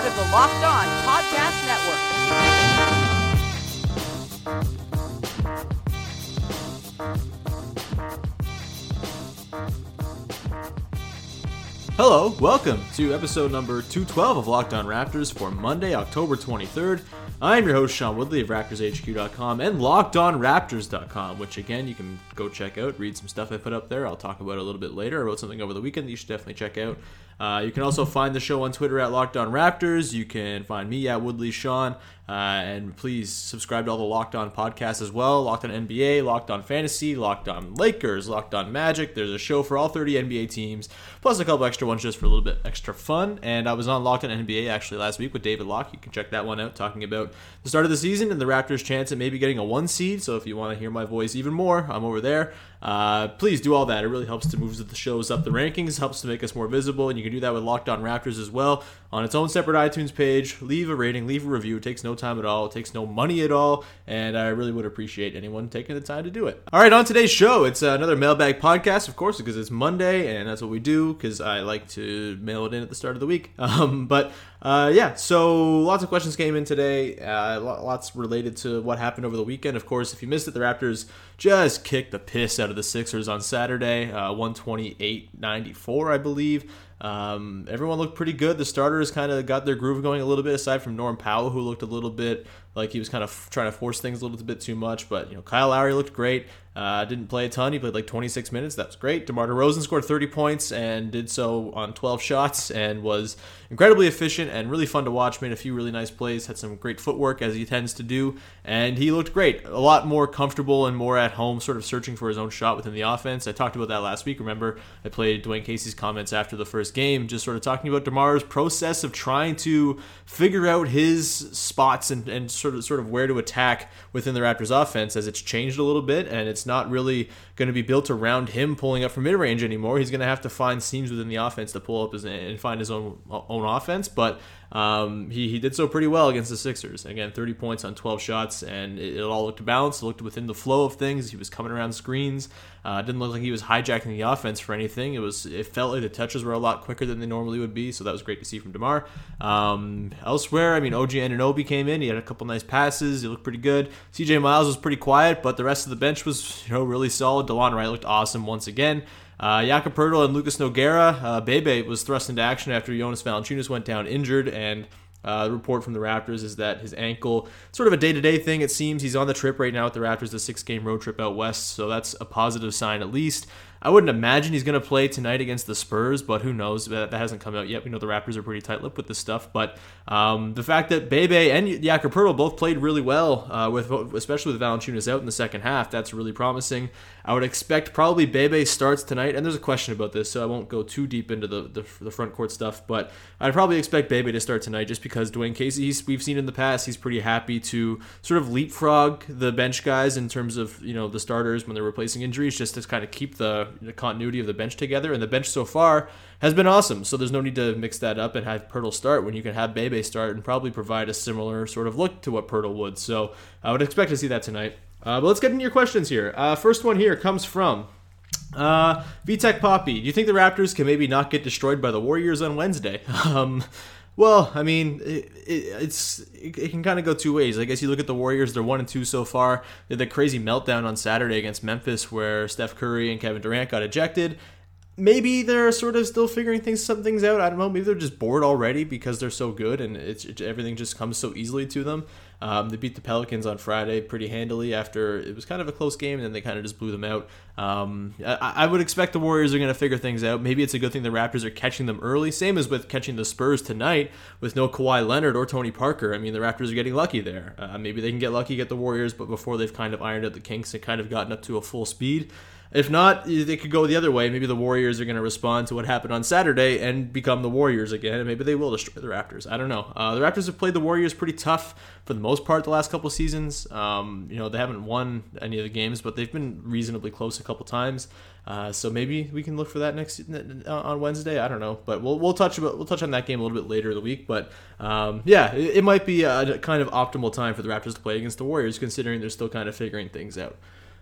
part of the Locked On Podcast Network. Hello, welcome to episode number 212 of Locked On Raptors for Monday, October 23rd. I'm your host, Sean Woodley of RaptorsHQ.com and LockedOnRaptors.com, which again, you can go check out, read some stuff I put up there. I'll talk about it a little bit later. I wrote something over the weekend that you should definitely check out. Uh, you can also find the show on Twitter at Locked On Raptors. You can find me at Woodley Sean. Uh, and please subscribe to all the Locked On podcasts as well Locked On NBA, Locked On Fantasy, Locked On Lakers, Locked On Magic. There's a show for all 30 NBA teams, plus a couple extra ones just for a little bit extra fun. And I was on Locked On NBA actually last week with David Locke. You can check that one out, talking about the start of the season and the Raptors' chance at maybe getting a one seed. So if you want to hear my voice even more, I'm over there. Uh, please do all that. It really helps to move the shows up the rankings, helps to make us more visible, and you can do that with Locked On Raptors as well on its own separate iTunes page. Leave a rating, leave a review. It takes no time at all. It takes no money at all, and I really would appreciate anyone taking the time to do it. All right, on today's show, it's another mailbag podcast, of course, because it's Monday, and that's what we do. Because I like to mail it in at the start of the week. Um, but uh, yeah, so lots of questions came in today. Uh, lots related to what happened over the weekend. Of course, if you missed it, the Raptors just kicked the piss out of the Sixers on Saturday, uh, 128-94, I believe. Um, everyone looked pretty good. The starters kind of got their groove going a little bit, aside from Norm Powell, who looked a little bit like he was kind of trying to force things a little bit too much. But you know, Kyle Lowry looked great. Uh, didn't play a ton. He played like 26 minutes. That was great. DeMar DeRozan scored 30 points and did so on 12 shots and was incredibly efficient and really fun to watch. Made a few really nice plays. Had some great footwork as he tends to do, and he looked great. A lot more comfortable and more at home, sort of searching for his own shot within the offense. I talked about that last week. Remember, I played Dwane Casey's comments after the first game, just sort of talking about DeMar's process of trying to figure out his spots and, and sort of sort of where to attack within the Raptors offense as it's changed a little bit and it's not really going to be built around him pulling up from mid range anymore. He's going to have to find seams within the offense to pull up his, and find his own own offense. But um, he, he did so pretty well against the Sixers. Again, 30 points on 12 shots, and it, it all looked balanced. It looked within the flow of things. He was coming around screens. Uh, didn't look like he was hijacking the offense for anything. It was it felt like the touches were a lot quicker than they normally would be, so that was great to see from Demar. Um, elsewhere, I mean, OG Anunoby came in. He had a couple nice passes. He looked pretty good. CJ Miles was pretty quiet, but the rest of the bench was you know really solid. Delon Wright looked awesome once again. Uh, Jakob Poeltl and Lucas Nogueira. Uh, Bebe was thrust into action after Jonas Valanciunas went down injured, and uh, the report from the Raptors is that his ankle, sort of a day to day thing, it seems. He's on the trip right now with the Raptors, the six game road trip out west, so that's a positive sign at least. I wouldn't imagine he's going to play tonight against the Spurs, but who knows? That, hasn't come out yet. We know the Raptors are pretty tight lipped with this stuff, but um, the fact that Bebe and Jakob both played really well, uh, with especially with Valanciunas out in the second half, that's really promising. I would expect probably Bebe starts tonight, and there's a question about this, so I won't go too deep into the, the, the front court stuff, but I'd probably expect Bebe to start tonight just because Dwane Casey, we've seen in the past, he's pretty happy to sort of leapfrog the bench guys in terms of, you know, the starters when they're replacing injuries, just to kind of keep the, the continuity of the bench together, and the bench so far has been awesome. So there's no need to mix that up and have Poeltl start when you can have Bebe start and probably provide a similar sort of look to what Poeltl would. So I would expect to see that tonight. Uh, but let's get into your questions here. Uh, first one here comes from uh, VTech Poppy. Do you think the Raptors can maybe not get destroyed by the Warriors on Wednesday? Um, well, I mean, it, it, it's it, it can kind of go two ways. I guess you look at the Warriors; they're one and two so far. They had the crazy meltdown on Saturday against Memphis, where Steph Curry and Kevin Durant got ejected maybe they're sort of still figuring things some things out. I don't know. Maybe they're just bored already because they're so good and it's it, everything just comes so easily to them. Um, they beat the Pelicans on Friday pretty handily after it was kind of a close game, and then they kind of just blew them out. Um, I, I, would expect the Warriors are going to figure things out. Maybe it's a good thing the Raptors are catching them early. Same as with catching the Spurs tonight with no Kawhi Leonard or Tony Parker. I mean, the Raptors are getting lucky there. Uh, maybe they can get lucky, get the Warriors, but before they've kind of ironed out the kinks and kind of gotten up to a full speed. If not, they could go the other way. Maybe the Warriors are going to respond to what happened on Saturday and become the Warriors again, and maybe they will destroy the Raptors. I don't know. Uh, the Raptors have played the Warriors pretty tough for the most part the last couple seasons. Um, you know, they haven't won any of the games, but they've been reasonably close a couple times. Uh, so maybe we can look for that next uh, on Wednesday. I don't know, but we'll we'll touch about we'll touch on that game a little bit later in the week. But um, yeah, it, it, might be a kind of optimal time for the Raptors to play against the Warriors, considering they're still kind of figuring things out.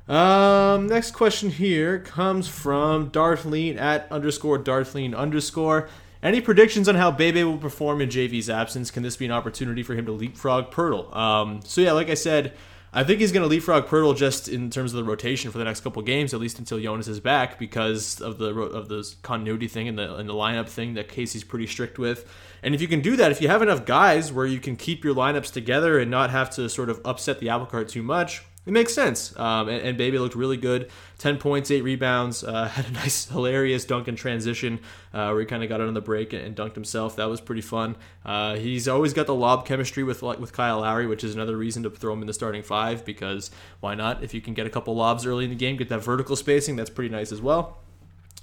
Um, next question here comes from Darthleen at underscore Darthleen underscore. Any predictions on how Bebe will perform in JV's absence? Can this be an opportunity for him to leapfrog Poeltl? Um, so yeah, like I said, I think he's going to leapfrog Poeltl just in terms of the rotation for the next couple games, at least until Jonas is back, because of the of the continuity thing and the and the lineup thing that Casey's pretty strict with. And if you can do that, if you have enough guys where you can keep your lineups together and not have to sort of upset the apple cart too much, it makes sense. Um, and, and, Bebe looked really good. 10 points, 8 rebounds. Uh, had a nice, hilarious dunk in transition uh, where he kind of got it on the break and, and, dunked himself. That was pretty fun. Uh, he's always got the lob chemistry with with Kyle Lowry, which is another reason to throw him in the starting five because why not? If you can get a couple lobs early in the game, get that vertical spacing, that's pretty nice as well.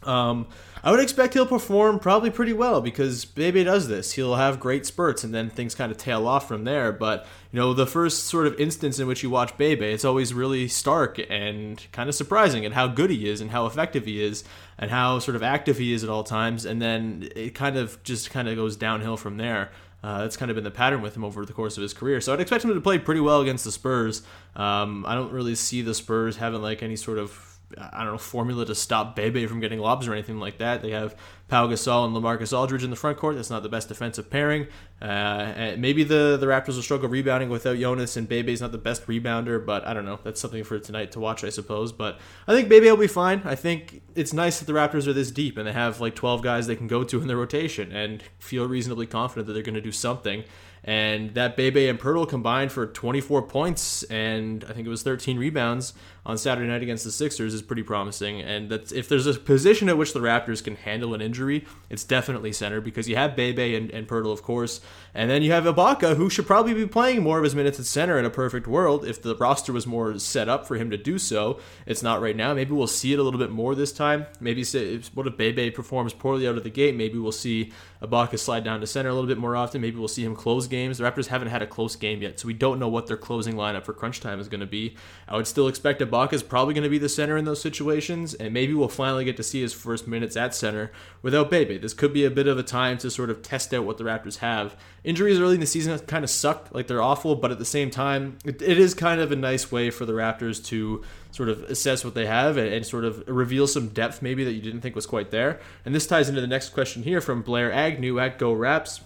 Um, I would expect he'll perform probably pretty well because Bebe does this. He'll have great spurts and then things kind of tail off from there. But, you know, the first sort of instance in which you watch Bebe, it's always really stark and kind of surprising at how good he is and how effective he is and how sort of active he is at all times. And then it kind of just kind of goes downhill from there. Uh, that's kind of been the pattern with him over the course of his career. So I'd expect him to play pretty well against the Spurs. Um, I don't really see the Spurs having like any sort of I don't know formula to stop Bebe from getting lobs or anything like that. They have Pau Gasol and LaMarcus Aldridge in the front court. That's not the best defensive pairing. Uh, maybe the the Raptors will struggle rebounding without Jonas, and Bebe's not the best rebounder. But I don't know. That's something for tonight to watch, I suppose. But I think Bebe will be fine. I think it's nice that the Raptors are this deep and they have like 12 guys they can go to in their rotation and feel reasonably confident that they're going to do something. And that Bebe and Poeltl combined for 24 points and I think it was 13 rebounds on Saturday night against the Sixers is pretty promising. And that's if there's a position at which the Raptors can handle an injury, it's definitely center because you have Bebe and, and Poeltl, of course, and then you have Ibaka, who should probably be playing more of his minutes at center in a perfect world if the roster was more set up for him to do so. It's not right now. Maybe we'll see it a little bit more this time. Maybe say, what if Bebe performs poorly out of the gate? Maybe we'll see Ibaka slide down to center a little bit more often. Maybe we'll see him close games. The Raptors haven't had a close game yet, so we don't know what their closing lineup for crunch time is going to be. I would still expect Ibaka is probably going to be the center in those situations, and maybe we'll finally get to see his first minutes at center without Bebe. This could be a bit of a time to sort of test out what the Raptors have. Injuries early in the season kind of suck, like they're awful, but at the same time, it, it is kind of a nice way for the Raptors to sort of assess what they have and, and, sort of reveal some depth maybe that you didn't think was quite there. And this ties into the next question here from Blair Agnew at Go Raps.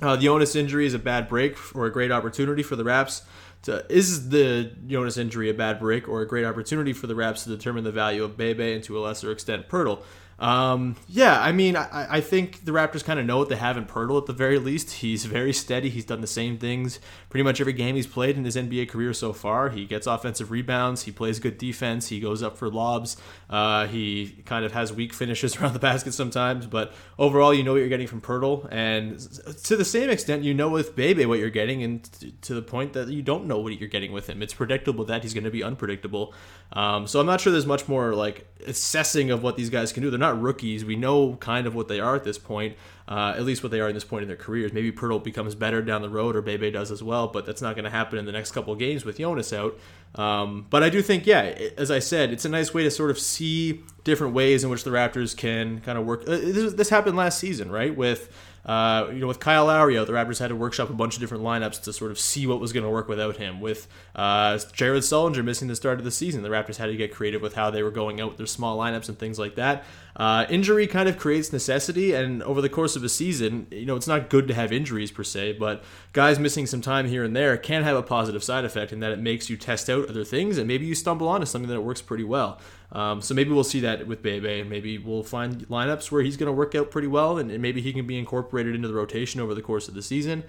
Uh, the Jonas injury is a bad break or a great opportunity for the Raps. To, is the Jonas injury a bad break or a great opportunity for the Raps to determine the value of Bebe and to a lesser extent Poeltl? Um, yeah, I mean, I, I think the Raptors kind of know what they have in Poeltl at the very least. He's very steady. He's done the same things pretty much every game he's played in his NBA career so far. He gets offensive rebounds. He plays good defense. He goes up for lobs. Uh, he kind of has weak finishes around the basket sometimes, but overall, you know what you're getting from Poeltl. And to the same extent, you know with Bebe what you're getting, and to the point that you don't know what you're getting with him. It's predictable that he's going to be unpredictable. Um, so I'm not sure there's much more like assessing of what these guys can do. They're not rookies. We know kind of what they are at this point, uh, at least what they are at this point in their careers. Maybe Poeltl becomes better down the road, or Bebe does as well, but that's not going to happen in the next couple of games with Jonas out. Um, but I do think, yeah, as I said, it's a nice way to sort of see different ways in which the Raptors can kind of work. Uh, this, this happened last season, right? With uh, you know, with Kyle Lowry out, the Raptors had to workshop a bunch of different lineups to sort of see what was going to work without him. With uh, Jared Sullinger missing the start of the season, the Raptors had to get creative with how they were going out with their small lineups and things like that. Uh, injury kind of creates necessity, and over the course of a season, you know, it's not good to have injuries per se, but guys missing some time here and there can have a positive side effect in that it makes you test out other things, and maybe you stumble onto something that works pretty well. Um, so maybe we'll see that with Bebe, and maybe we'll find lineups where he's going to work out pretty well, and, and, maybe he can be incorporated into the rotation over the course of the season.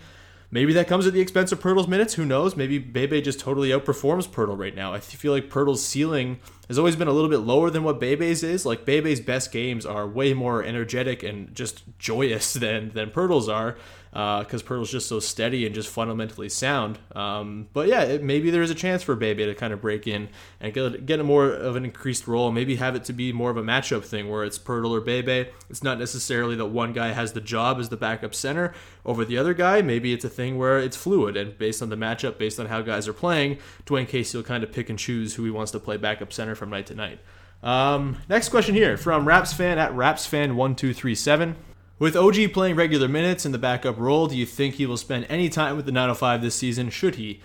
Maybe that comes at the expense of Poeltl's minutes. Who knows? Maybe Bebe just totally outperforms Poeltl right now. I feel like Poeltl's ceiling has always been a little bit lower than what Bebe's is. Like Bebe's best games are way more energetic and just joyous than than Poeltl's are. Because uh, Poeltl's just so steady and just fundamentally sound. Um, but yeah, it, maybe there is a chance for Bebe to kind of break in and get, get a more of an increased role. Maybe have it to be more of a matchup thing where it's Poeltl or Bebe. It's not necessarily that one guy has the job as the backup center over the other guy. Maybe it's a thing where it's fluid and based on the matchup, based on how guys are playing, Dwane Casey will kind of pick and choose who he wants to play backup center from night to night. Um, next question here from Raps fan at RapsFan1237. With OG playing regular minutes in the backup role, do you think he will spend any time with the 905 this season? Should he?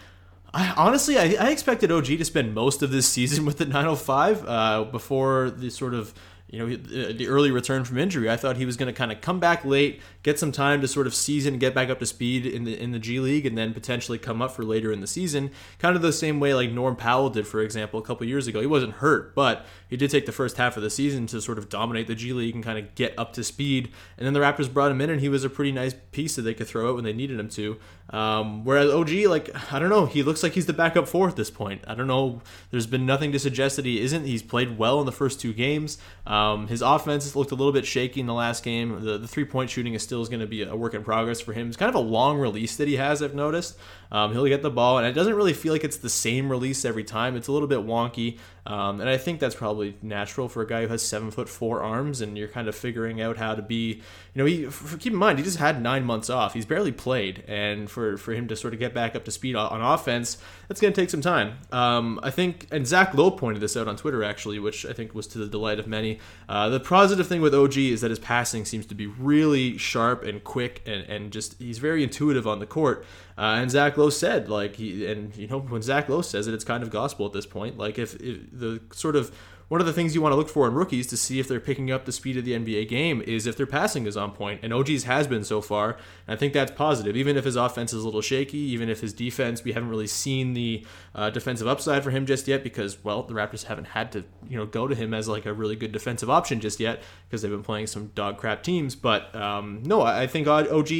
I, honestly, I, I expected OG to spend most of this season with the 905 uh, before the sort of you know uh, the early return from injury. I thought he was going to kind of come back late, get some time to sort of season, get back up to speed in the in the G League, and then potentially come up for later in the season. Kind of the same way like Norm Powell did, for example, a couple years ago. He wasn't hurt, but he did take the first half of the season to sort of dominate the G League and kind of get up to speed. And then the Raptors brought him in, and he was a pretty nice piece that they could throw out when they needed him to. Um, whereas OG, like I don't know, he looks like he's the backup four at this point. I don't know. There's been nothing to suggest that he isn't. He's played well in the first two games. Um, his offense looked a little bit shaky in the last game. The, the three point shooting is still going to be a work in progress for him. It's kind of a long release that he has. I've noticed. Um, he'll get the ball, and it doesn't really feel like it's the same release every time. It's a little bit wonky, um, and I think that's probably natural for a guy who has seven foot four arms, and you're kind of figuring out how to be. You know, he, keep in mind he just had nine months off. He's barely played, and for for him to sort of get back up to speed on, offense, that's going to take some time. Um, I think, and Zach Lowe pointed this out on Twitter actually, which I think was to the delight of many. Uh, the positive thing with OG is that his passing seems to be really sharp and quick, and and just he's very intuitive on the court. Uh, and Zach Lowe said, like he, and you know, when Zach Lowe says it, it's kind of gospel at this point. Like if, if the sort of one of the things you want to look for in rookies to see if they're picking up the speed of the NBA game is if their passing is on point, and OG's has been so far. And I think that's positive, even if his offense is a little shaky, even if his defense we haven't really seen the uh, defensive upside for him just yet because well the Raptors haven't had to you know go to him as like a really good defensive option just yet because they've been playing some dog crap teams. But um, no, I think OG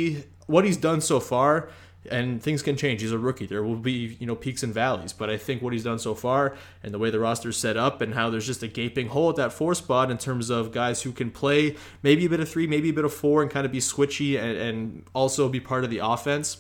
what he's done so far and things can change. He's a rookie. There will be, you know, peaks and valleys. But I think what he's done so far and the way the roster's set up and how there's just a gaping hole at that four spot in terms of guys who can play maybe a bit of three, maybe a bit of four and kind of be switchy and, and also be part of the offense.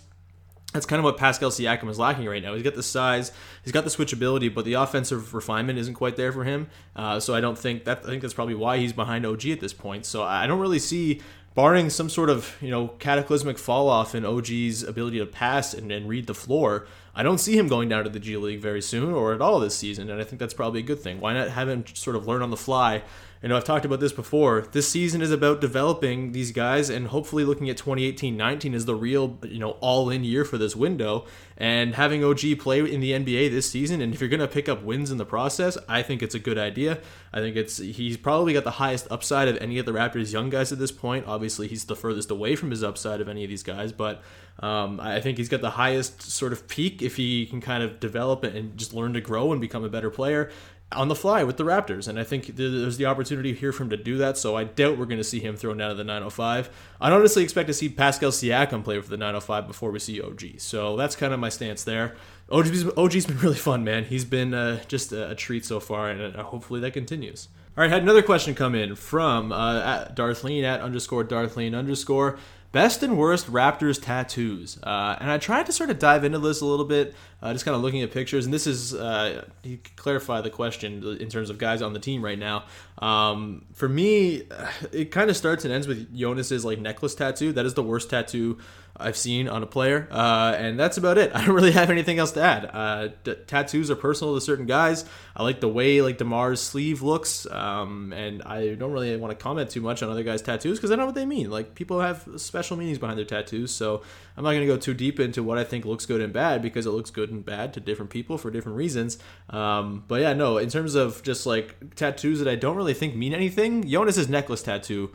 That's kind of what Pascal Siakam is lacking right now. He's got the size, he's got the switchability, but the offensive refinement isn't quite there for him. Uh, so I don't think that. I think that's probably why he's behind OG at this point. So I don't really see barring some sort of you know cataclysmic fall off in OG's ability to pass and, and read the floor, I don't see him going down to the G League very soon or at all this season, and I think that's probably a good thing. Why not have him sort of learn on the fly you know, I've talked about this before. This season is about developing these guys and hopefully looking at 2018-19 as the real, you know, all-in year for this window and having OG play in the NBA this season and if you're going to pick up wins in the process, I think it's a good idea. I think it's he's probably got the highest upside of any of the Raptors young guys at this point. Obviously, he's the furthest away from his upside of any of these guys, but um, I think he's got the highest sort of peak if he can kind of develop and just learn to grow and become a better player on the fly with the Raptors. And I think there's the opportunity here for him to do that. So I doubt we're going to see him thrown out of the 905. I honestly expect to see Pascal Siakam play for the 905 before we see OG. So that's kind of my stance there. OG's, OG's been really fun, man. He's been uh, just a, a, treat so far, and uh, hopefully that continues. All right, had another question come in from uh, at Darthleen at underscore Darthleen underscore. Best and worst Raptors tattoos. Uh, and I tried to sort of dive into this a little bit, uh, just kind of looking at pictures. And this is, uh, you clarify the question in terms of guys on the team right now. Um, for me, it kind of starts and ends with Jonas's like necklace tattoo. That is the worst tattoo I've seen on a player, uh, and that's about it. I don't really have anything else to add. Uh, tattoos are personal to certain guys. I like the way like Demar's sleeve looks, um, and I don't really want to comment too much on other guys' tattoos because I know what they mean. Like people have special meanings behind their tattoos, so I'm not going to go too deep into what I think looks good and bad because it looks good and bad to different people for different reasons. Um, but yeah, no, in terms of just like tattoos that I don't really think mean anything, Jonas's necklace tattoo.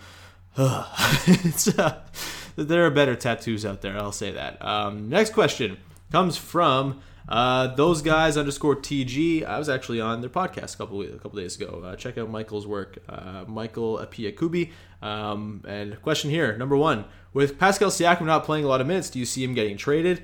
it's, uh, there are better tattoos out there. I'll say that. Um, next question comes from uh, those guys underscore TG. I was actually on their podcast a couple a couple days ago. Uh, check out Michael's work, uh, Michael Apiakubi. Um, and question here, number one: With Pascal Siakam not playing a lot of minutes, do you see him getting traded?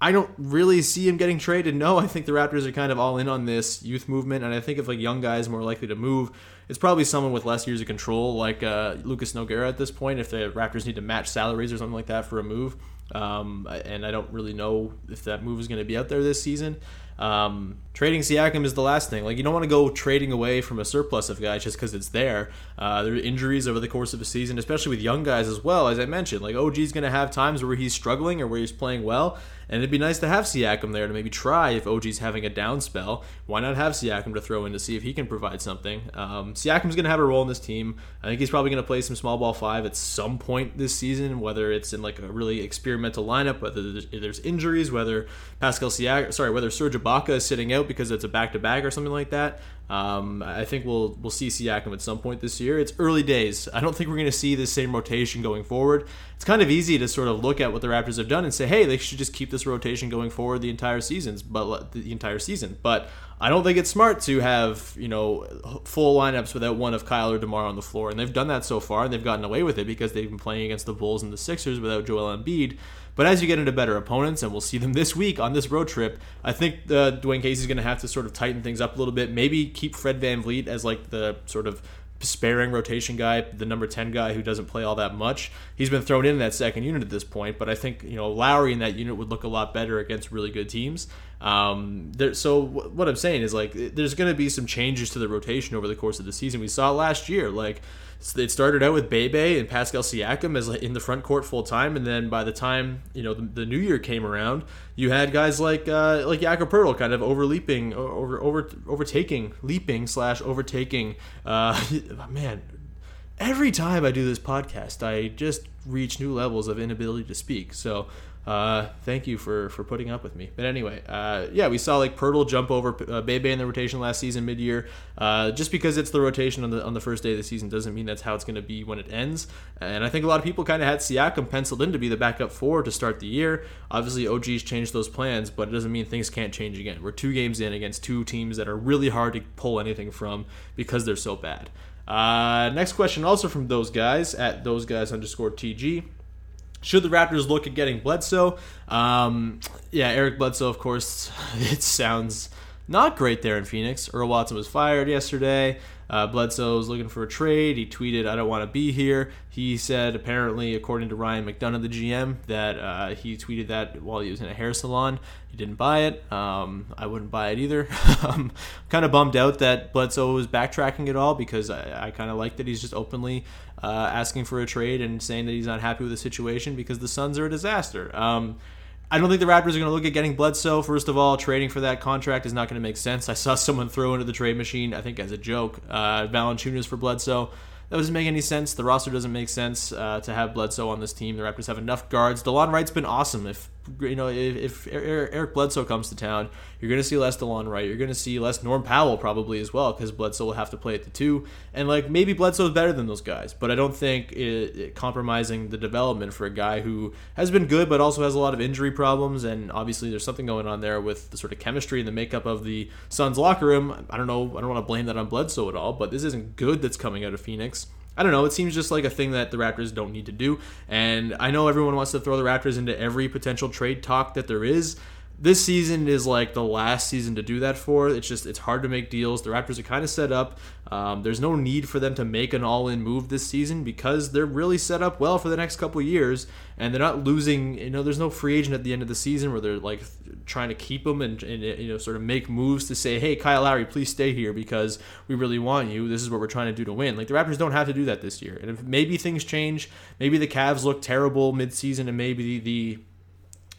I don't really see him getting traded. No, I think the Raptors are kind of all in on this youth movement, and I think if like young guys more likely to move, it's probably someone with less years of control, like uh, Lucas Nogueira at this point. If the Raptors need to match salaries or something like that for a move, Um, and I don't really know if that move is going to be out there this season. Um, trading Siakam is the last thing. Like you don't want to go trading away from a surplus of guys just because it's there. Uh, there are injuries over the course of a season, especially with young guys as well. As I mentioned, like OG is going to have times where he's struggling or where he's playing well, and it'd be nice to have Siakam there to maybe try if OG's having a down spell. Why not have Siakam to throw in to see if he can provide something? Um, Siakam's going to have a role in this team. I think he's probably going to play some small ball five at some point this season, whether it's in like a really experimental lineup, whether there's injuries, whether Pascal Siakam, sorry, whether Serge Ibaka is sitting out because it's a back to back or something like that. Um, I think we'll we'll see Siakam at some point this year. It's early days. I don't think we're going to see the same rotation going forward. It's kind of easy to sort of look at what the Raptors have done and say, hey, they should just keep this rotation going forward the entire seasons, but the entire season. But I don't think it's smart to have you know full lineups without one of Kyle or Demar on the floor, and they've done that so far, and they've gotten away with it because they've been playing against the Bulls and the Sixers without Joel Embiid. But as you get into better opponents, and we'll see them this week on this road trip, I think uh, Dwane Casey's going to have to sort of tighten things up a little bit. Maybe keep Fred Van VanVleet as like the sort of sparing rotation guy, the number 10 guy who doesn't play all that much. He's been thrown in that second unit at this point, but I think, you know, Lowry in that unit would look a lot better against really good teams. Um, there, so what I'm saying is like, there's going to be some changes to the rotation over the course of the season. We saw last year, like, it started out with Bebe and Pascal Siakam as like, in the front court full time, and then by the time you know the, the new year came around, you had guys like uh, like Jakob Poeltl kind of overleaping, over over overtaking, leaping slash overtaking. Uh, man, every time I do this podcast, I just reach new levels of inability to speak. So uh, thank you for for putting up with me. But anyway, uh, yeah, we saw like Poeltl jump over uh, Bebe in the rotation last season mid year. Uh, just because it's the rotation on the on the first day of the season doesn't mean that's how it's going to be when it ends. And I think a lot of people kind of had Siakam penciled in to be the backup four to start the year. Obviously, OG's changed those plans, but it doesn't mean things can't change again. We're two games in against two teams that are really hard to pull anything from because they're so bad. Uh, next question, also from those guys at those guys underscore TG. Should the Raptors look at getting Bledsoe? Um, yeah, Eric Bledsoe, of course. It sounds not great there in Phoenix. Earl Watson was fired yesterday. Uh, Bledsoe was looking for a trade. He tweeted, I don't want to be here. He said, apparently, according to Ryan McDonough, the GM, that uh, he tweeted that while he was in a hair salon. He didn't buy it. Um, I wouldn't buy it either. I'm kind of bummed out that Bledsoe was backtracking it all because I, I kind of like that he's just openly uh, asking for a trade and saying that he's not happy with the situation because the Suns are a disaster. Um, I don't think the Raptors are going to look at getting Bledsoe. First of all, trading for that contract is not going to make sense. I saw someone throw into the trade machine, I think as a joke, uh, Valanciunas for Bledsoe. That doesn't make any sense. The roster doesn't make sense uh, to have Bledsoe on this team. The Raptors have enough guards. DeLon Wright's been awesome. If you know, if, if Eric Bledsoe comes to town, you're going to see less DeLon Wright. You're going to see less Norm Powell probably as well because Bledsoe will have to play at the two. And like maybe Bledsoe is better than those guys, but I don't think it, it compromising the development for a guy who has been good but also has a lot of injury problems. And obviously there's something going on there with the sort of chemistry and the makeup of the Suns locker room. I don't know. I don't want to blame that on Bledsoe at all, but this isn't good that's coming out of Phoenix. I don't know. It seems just like a thing that the Raptors don't need to do. And I know everyone wants to throw the Raptors into every potential trade talk that there is this season is like the last season to do that for. It's just it's hard to make deals. The Raptors are kind of set up. Um, there's no need for them to make an all-in move this season because they're really set up well for the next couple years, and they're not losing. You know, there's no free agent at the end of the season where they're like trying to keep them and, and you know sort of make moves to say, hey, Kyle Lowry, please stay here because we really want you. This is what we're trying to do to win. Like the Raptors don't have to do that this year. And if maybe things change, maybe the Cavs look terrible mid-season, and maybe the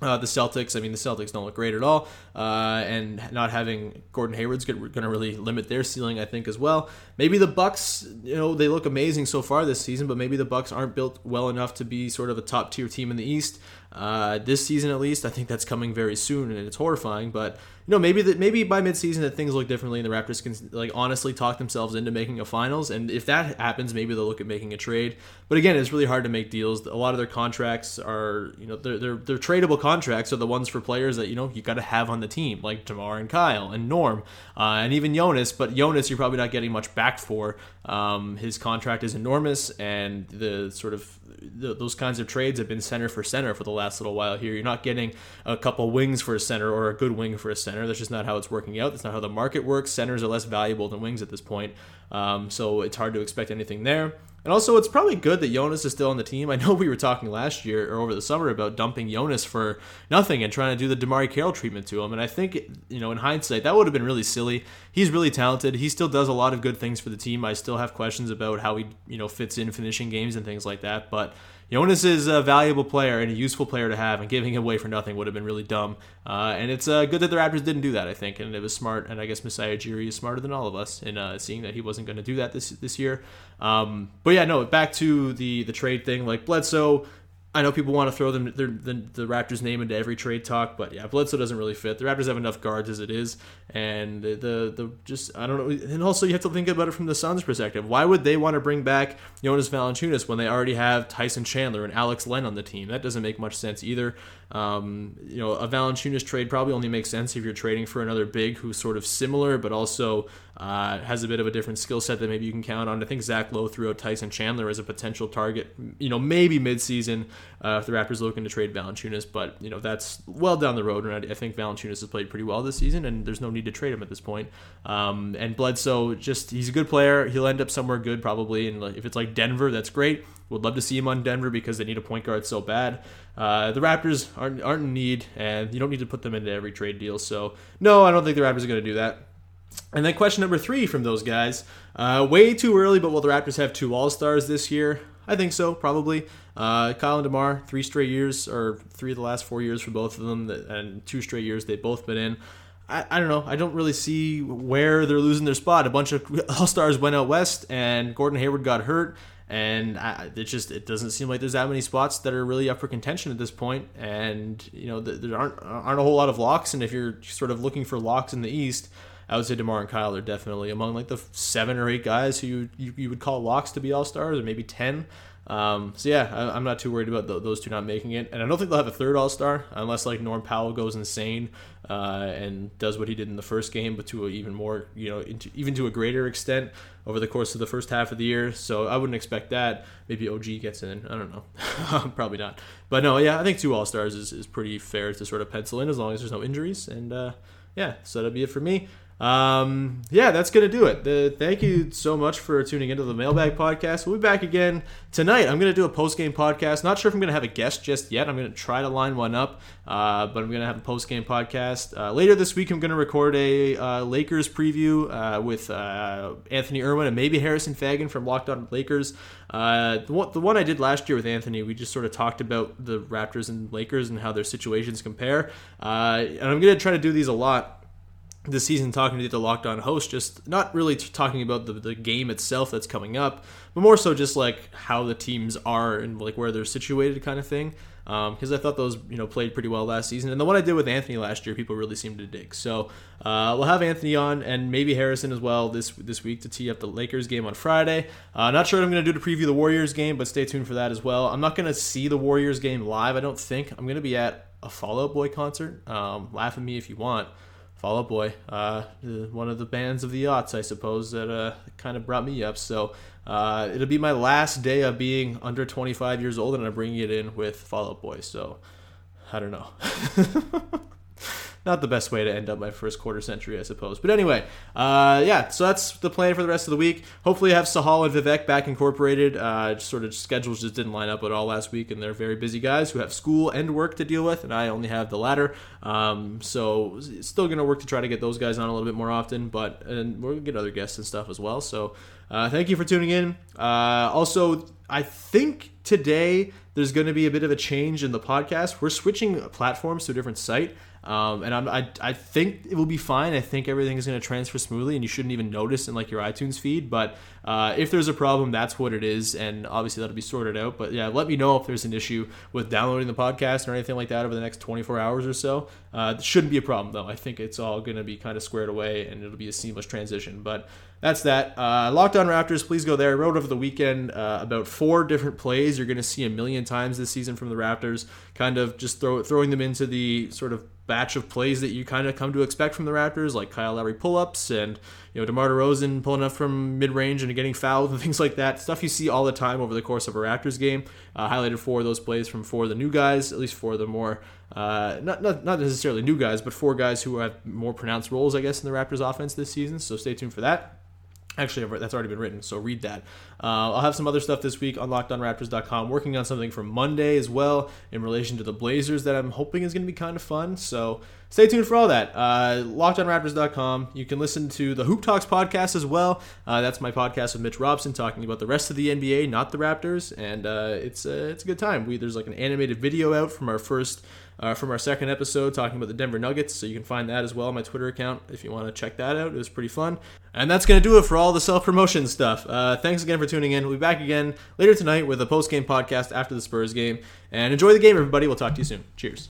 uh, the Celtics, I mean, the Celtics don't look great at all, uh, and not having Gordon Hayward's going to really limit their ceiling, I think, as well. Maybe the Bucks, you know, they look amazing so far this season, but maybe the Bucks aren't built well enough to be sort of a top tier team in the East. Uh, this season, at least, I think that's coming very soon, and it's horrifying. But know, maybe that maybe by midseason that things look differently, and the Raptors can like honestly talk themselves into making a finals. And if that happens, maybe they'll look at making a trade. But again, it's really hard to make deals. A lot of their contracts are, you know, they're they're, they're tradable contracts are the ones for players that you know you got to have on the team, like DeMar and Kyle and Norm, uh, and even Jonas. But Jonas, you're probably not getting much back for. Um, his contract is enormous, and the sort of the, those kinds of trades have been center for center for the last little while here. You're not getting a couple wings for a center or a good wing for a center. That's just not how it's working out. That's not how the market works. Centers are less valuable than wings at this point. Um, so it's hard to expect anything there. And also, it's probably good that Jonas is still on the team. I know we were talking last year or over the summer about dumping Jonas for nothing and trying to do the DeMarre Carroll treatment to him. And I think, you know, in hindsight, that would have been really silly. He's really talented. He still does a lot of good things for the team. I still have questions about how he, you know, fits in finishing games and things like that. But Jonas is a valuable player and a useful player to have, and giving him away for nothing would have been really dumb. Uh, and it's uh, good that the Raptors didn't do that, I think, and it was smart. And I guess Masai Ujiri is smarter than all of us in uh, seeing that he wasn't going to do that this this year. Um, but yeah, no, back to the the trade thing. Like Bledsoe, I know people want to throw them the, the, the, Raptors name into every trade talk, but yeah, Bledsoe doesn't really fit. The Raptors have enough guards as it is, and the the just I don't know. And also you have to think about it from the Suns' perspective. Why would they want to bring back Jonas Valanciunas when they already have Tyson Chandler and Alex Len on the team? That doesn't make much sense either. Um, you know, a Valanciunas trade probably only makes sense if you're trading for another big who's sort of similar, but also uh, has a bit of a different skill set that maybe you can count on. I think Zach Lowe threw out Tyson Chandler as a potential target, you know, maybe midseason uh, if the Raptors looking to trade Valanciunas, but, you know, that's well down the road. And I, I think Valanciunas has played pretty well this season, and there's no need to trade him at this point. Um, and Bledsoe, just, he's a good player. He'll end up somewhere good probably. And if it's like Denver, that's great. Would love to see him on Denver because they need a point guard so bad. Uh, the Raptors aren't, aren't in need, and you don't need to put them into every trade deal. So, no, I don't think the Raptors are going to do that. And then question number three from those guys. Uh, way too early, but will the Raptors have two All Stars this year? I think so, probably. Uh, Kyle and DeMar, three straight years, or three of the last four years for both of them, and two straight years they've both been in. I, I don't know. I don't really see where they're losing their spot. A bunch of All Stars went out west, and Gordon Hayward got hurt and I, it just it doesn't seem like there's that many spots that are really up for contention at this point. And you know there aren't aren't a whole lot of locks, and if you're sort of looking for locks in the East, I would say Demar and Kyle are definitely among like the seven or eight guys who you, you would call locks to be all stars, or maybe ten. Um, so yeah, I, am not too worried about th- those two not making it, and I don't think they'll have a third All Star unless like Norm Powell goes insane uh, and does what he did in the first game, but to even more, you know, into, even to a greater extent over the course of the first half of the year. So I wouldn't expect that. Maybe OG gets in. I don't know. Probably not. But no, yeah, I think two All Stars is, is pretty fair to sort of pencil in as long as there's no injuries. And uh, yeah, so that'll be it for me. Um, yeah, that's going to do it. The, thank you so much for tuning into the Mailbag Podcast. We'll be back again tonight. I'm going to do a post game podcast. Not sure if I'm going to have a guest just yet. I'm going to try to line one up, uh, but I'm going to have a post game podcast. Uh, later this week, I'm going to record a uh, Lakers preview uh, with uh, Anthony Irwin and maybe Harrison Faigen from Locked On Lakers. Uh, the, one, the one I did last year with Anthony, we just sort of talked about the Raptors and Lakers and how their situations compare. and I'm going to try to do these a lot this season talking to the locked on host just not really talking about the, the game itself that's coming up but more so just like how the teams are and like where they're situated kind of thing because um, I thought those you know played pretty well last season and the one I did with Anthony last year people really seemed to dig so uh, we'll have Anthony on and maybe Harrison as well this this week to tee up the Lakers game on Friday uh, not sure what I'm going to do to preview the Warriors game but stay tuned for that as well I'm not going to see the Warriors game live I don't think I'm going to be at a Fall Out Boy concert um, laugh at me if you want Fall Out Boy, uh, one of the bands of the aughts, I suppose, that uh, kind of brought me up. So uh, it'll be my last day of being under 25 years old, and I'm bringing it in with Fall Out Boy. So I don't know. not the best way to end up my first quarter century, I suppose. But anyway, uh, yeah, so that's the plan for the rest of the week. Hopefully, I have Sahal and Vivek back incorporated. Uh, sort of schedules just didn't line up at all last week, and they're very busy guys who have school and work to deal with, and I only have the latter. Um, so, still going to work to try to get those guys on a little bit more often, but and we're going to get other guests and stuff as well. So, uh, thank you for tuning in. Uh, also, I think today there's going to be a bit of a change in the podcast. We're switching platforms to a different site. Um, and I'm, I, I think it will be fine. I think everything is going to transfer smoothly, and you shouldn't even notice in like your iTunes feed. But uh, if there's a problem, that's what it is, and obviously that'll be sorted out. But yeah, let me know if there's an issue with downloading the podcast or anything like that over the next 24 hours or so. Uh, shouldn't be a problem though. I think it's all going to be kind of squared away, and it'll be a seamless transition. But that's that. Uh, Locked On Raptors, please go there. I wrote over the weekend uh, about four different plays you're going to see a million times this season from the Raptors. Kind of just throw, throwing them into the sort of batch of plays that you kind of come to expect from the Raptors, like Kyle Lowry pull-ups and you know DeMar DeRozan pulling up from mid-range and getting fouled and things like that. Stuff you see all the time over the course of a Raptors game. Uh, highlighted four of those plays from four of the new guys, at least four of the more uh, not, not not necessarily new guys, but four guys who have more pronounced roles, I guess, in the Raptors offense this season. So stay tuned for that. Actually, that's already been written, so read that. Uh, I'll have some other stuff this week on LockedOnRaptors.com. Working on something for Monday as well in relation to the Blazers that I'm hoping is going to be kind of fun. So stay tuned for all that. Uh, LockedOnRaptors.com. You can listen to the Hoop Talks podcast as well. Uh, that's my podcast with Mitch Robson talking about the rest of the NBA, not the Raptors, and uh, it's uh, it's a good time. We there's like an animated video out from our first uh, from our second episode talking about the Denver Nuggets. So you can find that as well on my Twitter account if you want to check that out. It was pretty fun. And that's going to do it for all the self promotion stuff. Uh, thanks again for tuning in. We'll be back again later tonight with a post game podcast after the Spurs game. And enjoy the game, everybody. We'll talk to you soon. Cheers.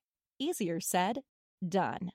Easier said, done.